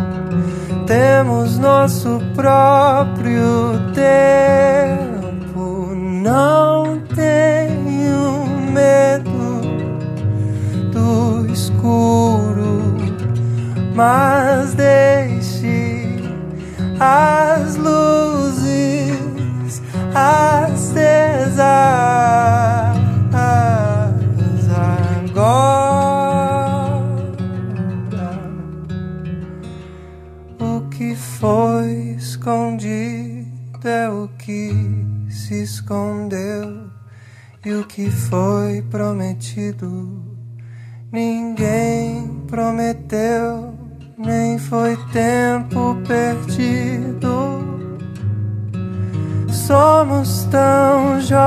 temos nosso próprio tempo. Não tenho medo do escuro, mas deixe as luzes acesas agora. O que foi escondido é o que se escondeu, e o que foi prometido ninguém prometeu, nem foi tempo perdido. Somos tão jovens,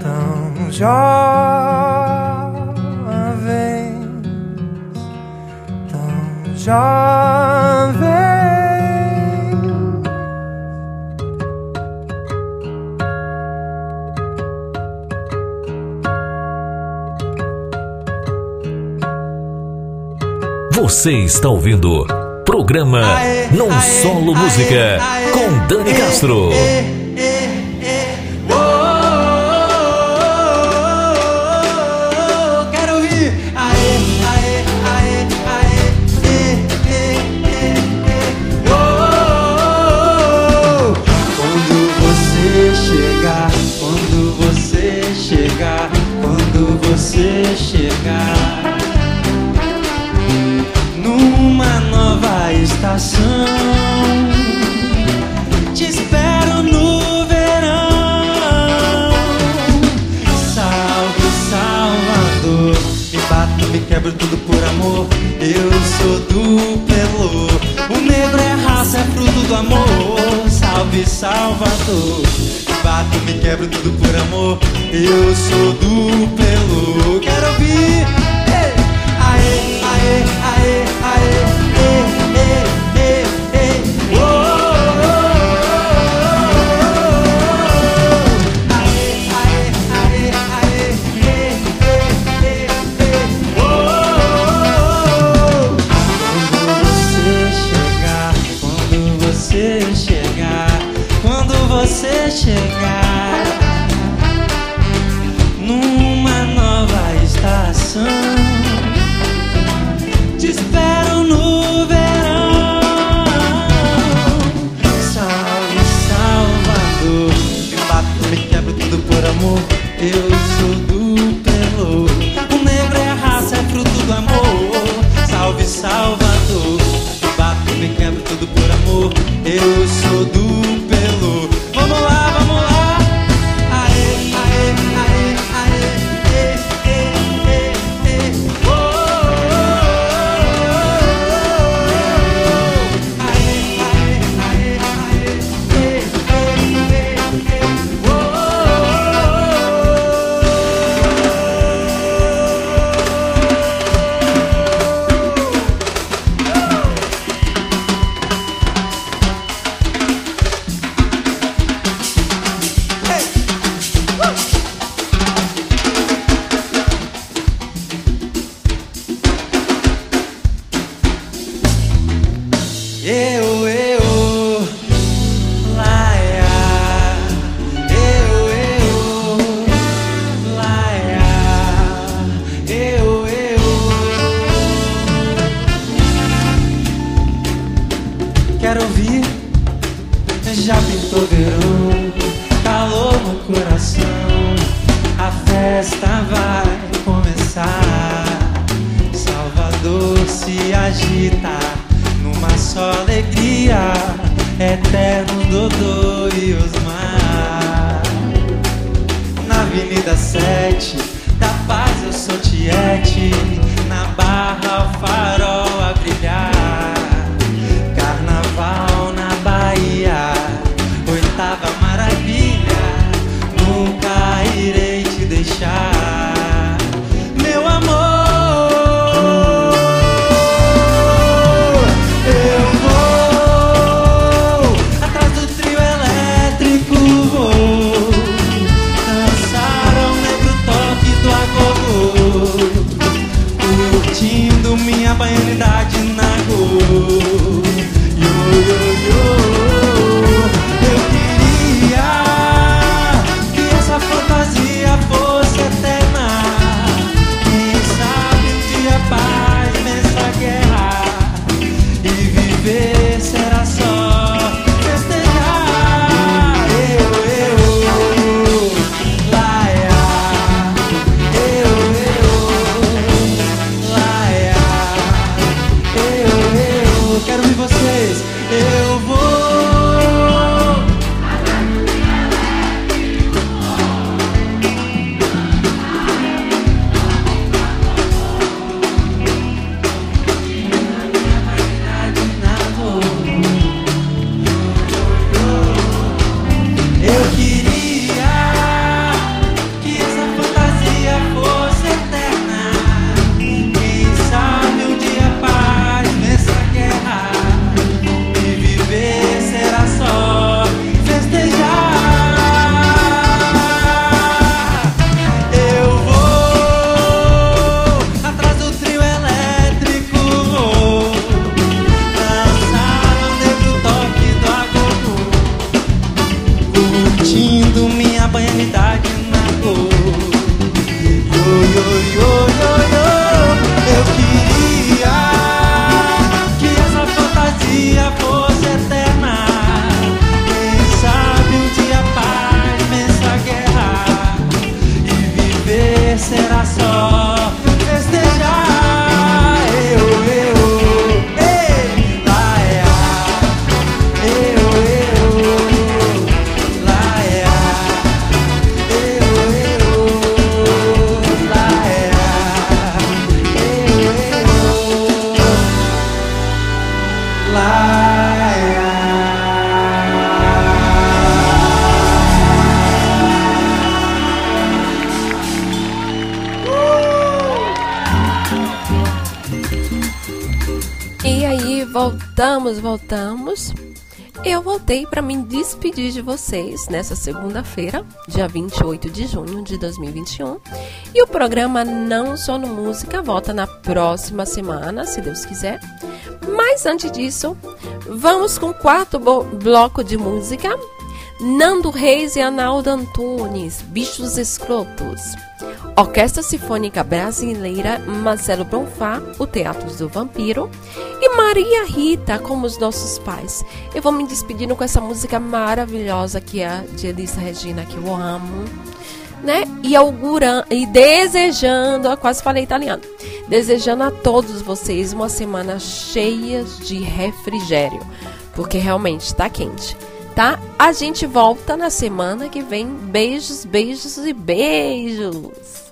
tão jovens, tão jovens. Você está ouvindo programa Não Solo Música com Dani Castro. Estação. Te espero no verão. Salve, Salvador. Me bato, me quebro tudo por amor. Eu sou do pelô. O negro é raça, é fruto do amor. Salve, Salvador. Me bato, me quebro tudo por amor. Eu sou do pelô. Quero ouvir. Ei! Aê, aê, aê, Eu sou do voltamos, voltamos. Eu voltei para me despedir de vocês nessa segunda-feira, dia 28 de junho de 2021. E o programa Não Só no Música volta na próxima semana, se Deus quiser. Mas antes disso, vamos com o quarto bloco de música. Nando Reis e Analdo Antunes, Bichos Escrotos. Orquestra Sinfônica Brasileira Marcelo Bonfá, o Teatro do Vampiro. E Maria Rita, como os nossos pais. Eu vou me despedindo com essa música maravilhosa que é de Elisa Regina, que eu amo. Né? E augurando e desejando, eu quase falei italiano, desejando a todos vocês uma semana cheia de refrigério, porque realmente está quente, tá? A gente volta na semana que vem. Beijos, beijos e beijos.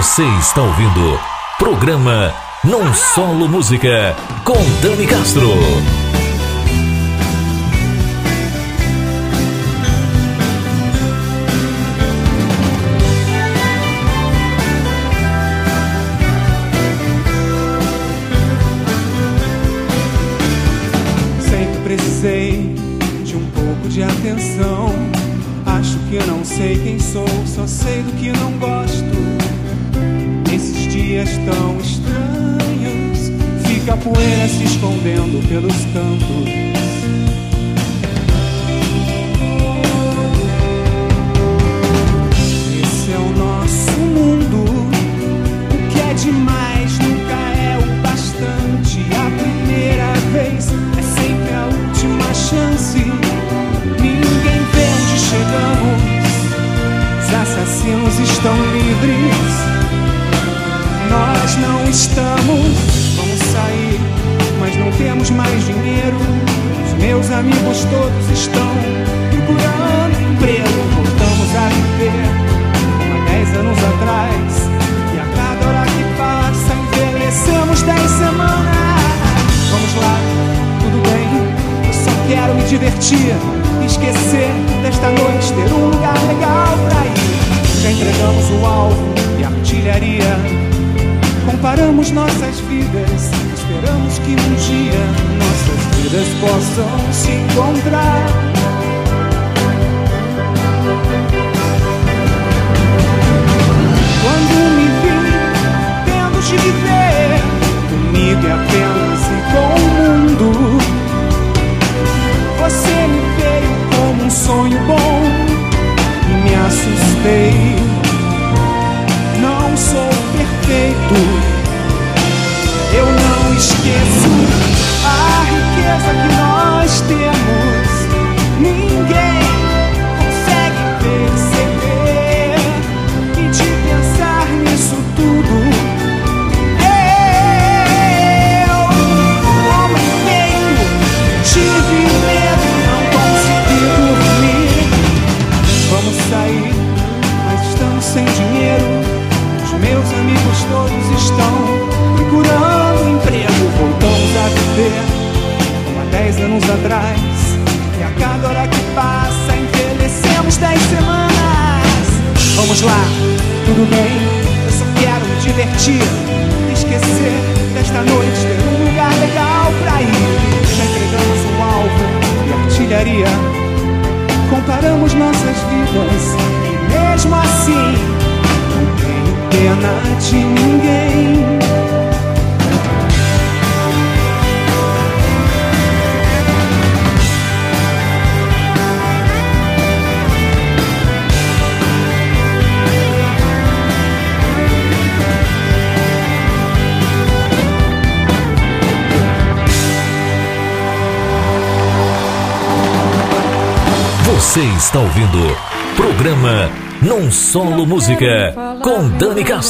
Você está ouvindo programa Não Solo Música com Dani Castro.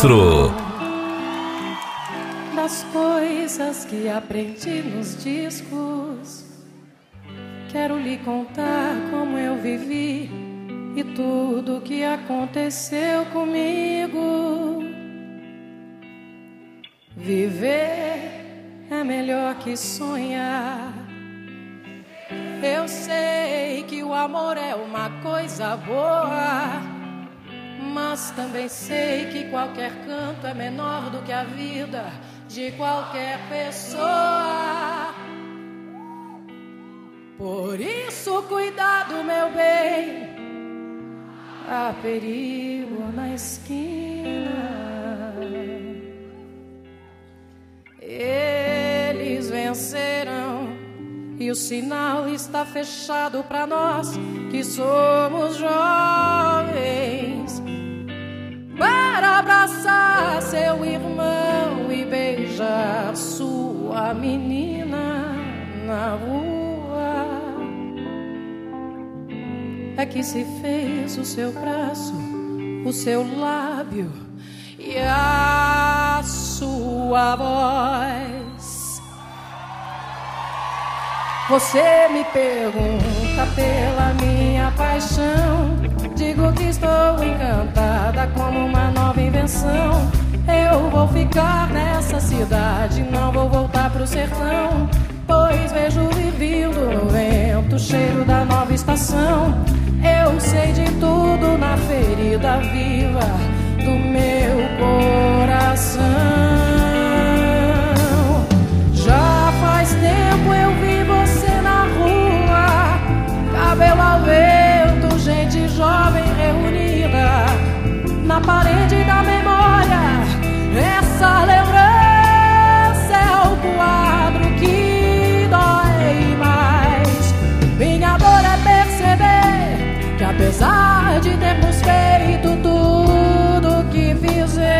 Maestro. Das coisas que aprendi nos discos, quero lhe contar como eu vivi e tudo que aconteceu comigo. Viver é melhor que sonhar. Eu sei que o amor é uma coisa boa mas também sei que qualquer canto é menor do que a vida de qualquer pessoa. Por isso, cuidado, meu bem. Há perigo na esquina. Eles vencerão. E o sinal está fechado para nós que somos jovens para abraçar seu irmão e beijar sua menina na rua. É que se fez o seu braço, o seu lábio e a sua voz. Você me pergunta pela minha paixão. Digo que estou encantada como uma nova invenção. Eu vou ficar nessa cidade, não vou voltar pro sertão. Pois vejo vivendo no vento o cheiro da nova estação. Eu sei de tudo na ferida viva do meu coração. Já faz tempo eu vi você na rua, cabelo ao vento jovem reunida na parede da memória. Essa lembrança é o quadro que dói mais. Minha dor é perceber que apesar de termos feito tudo que fizemos,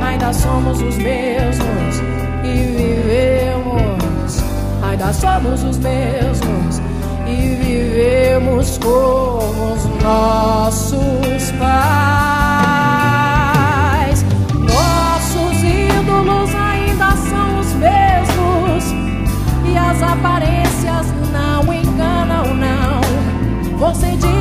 ainda somos os mesmos e vivemos. Ainda somos os mesmos vivemos como os nossos pais. Nossos ídolos ainda são os mesmos e as aparências não enganam, não. Você diz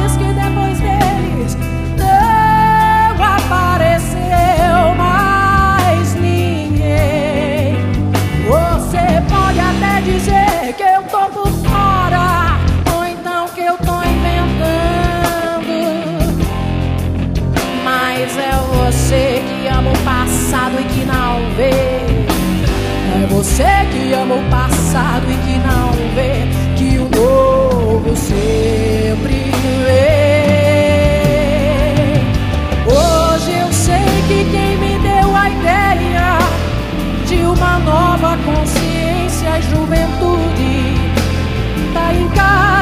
você que ama o passado e que não vê que o novo sempre vem. Hoje eu sei que quem me deu a ideia de uma nova consciência e juventude tá em casa,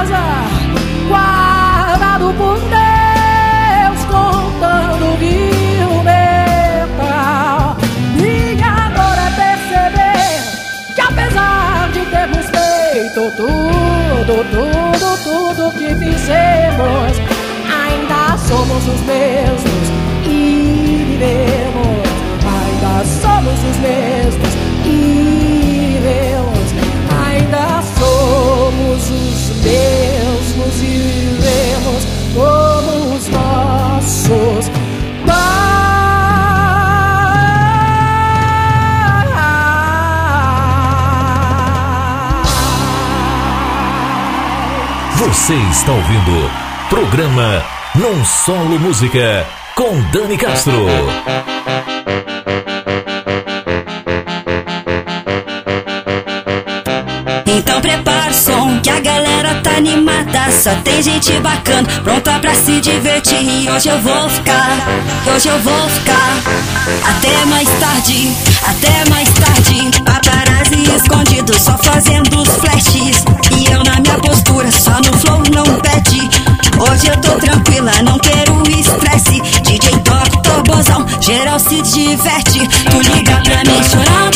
tudo, tudo, tudo que fizemos, ainda somos os mesmos e vivemos. Ainda somos os mesmos e vivemos. Ainda somos os mesmos Você está ouvindo programa Num Solo Música com Dani Castro. Então prepara o som que a galera tá animada. Só tem gente bacana, pronta pra se divertir. E hoje eu vou ficar, hoje eu vou ficar. Até mais tarde, até mais tarde. Paparazzi escondido, só fazendo os flashes. E eu na só no flow não pede. Hoje eu tô tranquila, não quero estresse. DJ toca turbozão, geral se diverte. Tu liga pra mim chorando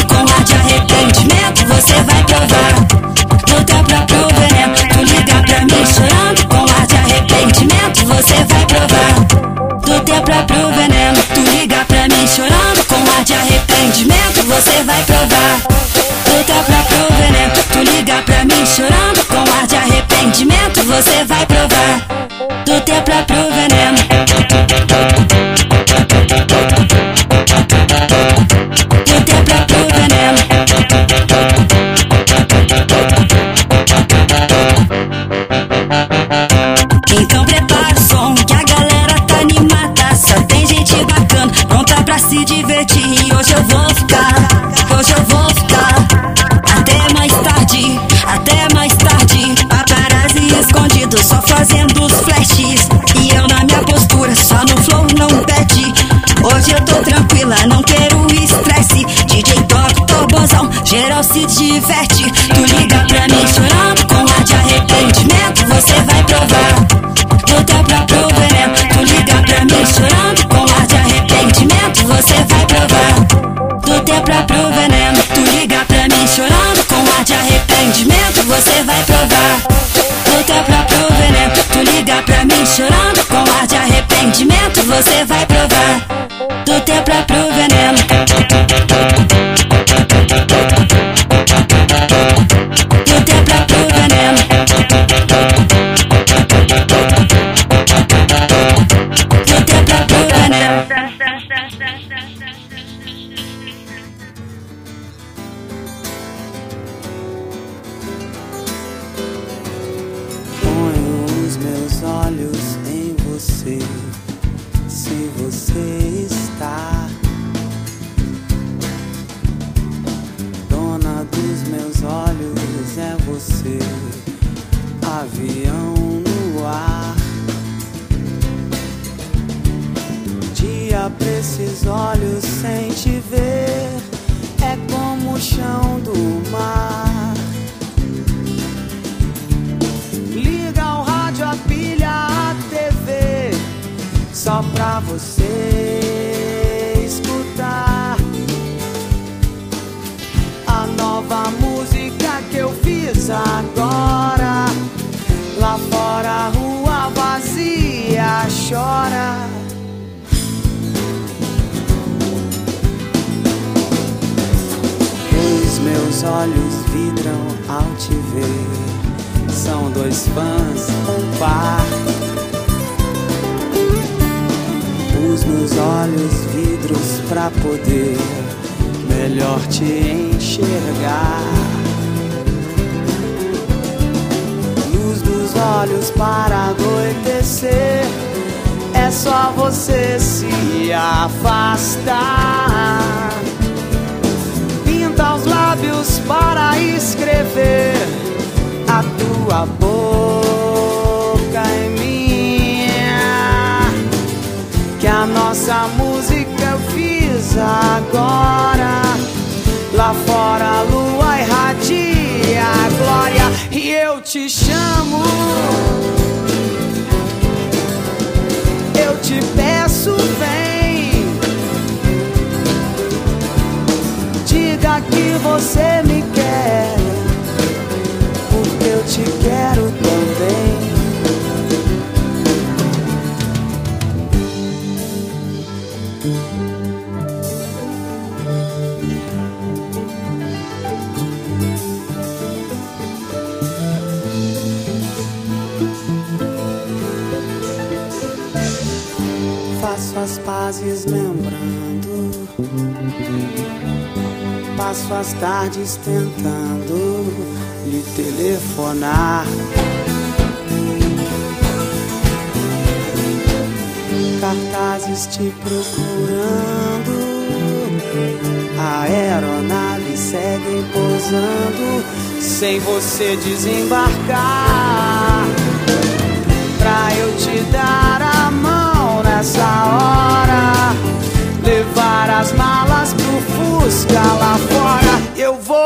te peço, vem. Diga que você me as pazes lembrando. Passo as tardes tentando lhe telefonar. Cartazes te procurando. A aeronave segue pousando sem você desembarcar. Pra eu te dar a nessa hora. Levar as malas pro Fusca lá fora. Eu vou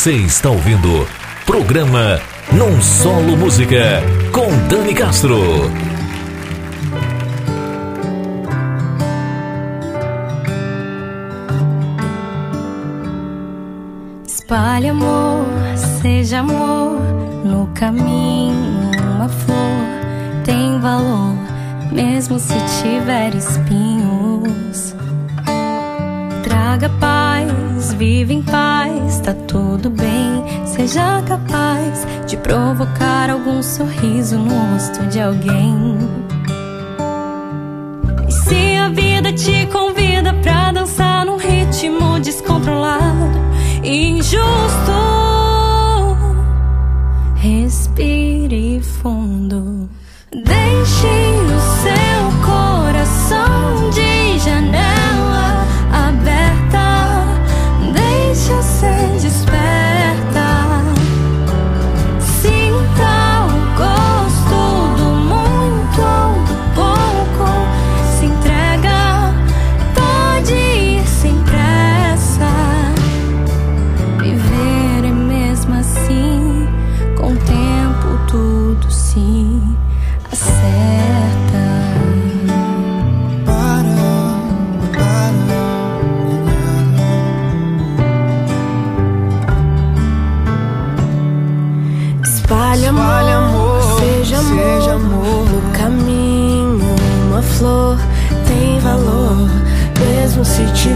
Você está ouvindo programa Num Solo Música com Dani Castro. Espalhe amor, seja amor no caminho. Uma flor tem valor, mesmo se tiver espinhos. Traga paz, vive em paz, tá tudo bem. Seja capaz de provocar algum sorriso no rosto de alguém. E se a vida te convida pra dançar num ritmo descontrolado e injusto, respire fundo. Deixe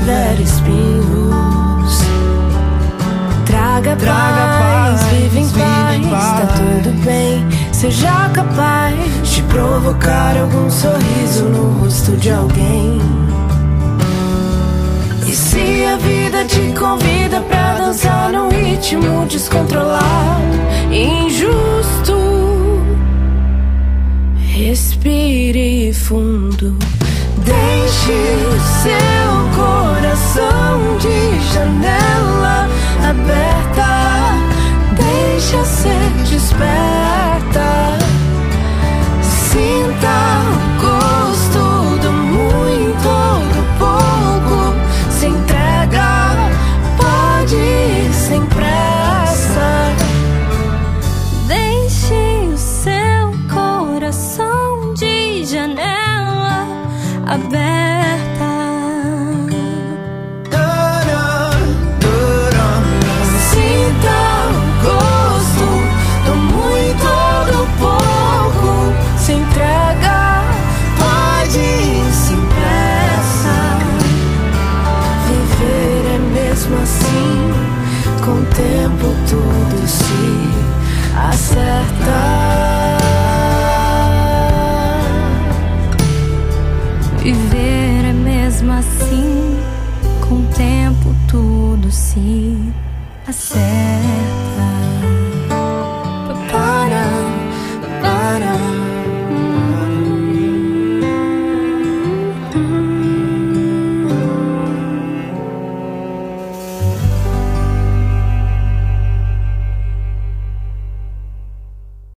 tiver espinhos. Traga, Traga paz, paz, vive em paz, em tá paz. tudo bem. Seja capaz de provocar algum sorriso no rosto de alguém. E se a vida te convida pra dançar num ritmo descontrolado, injusto, respire fundo. Deixe seu coração de janela aberta. Deixa ser desperta. Sinta aberta.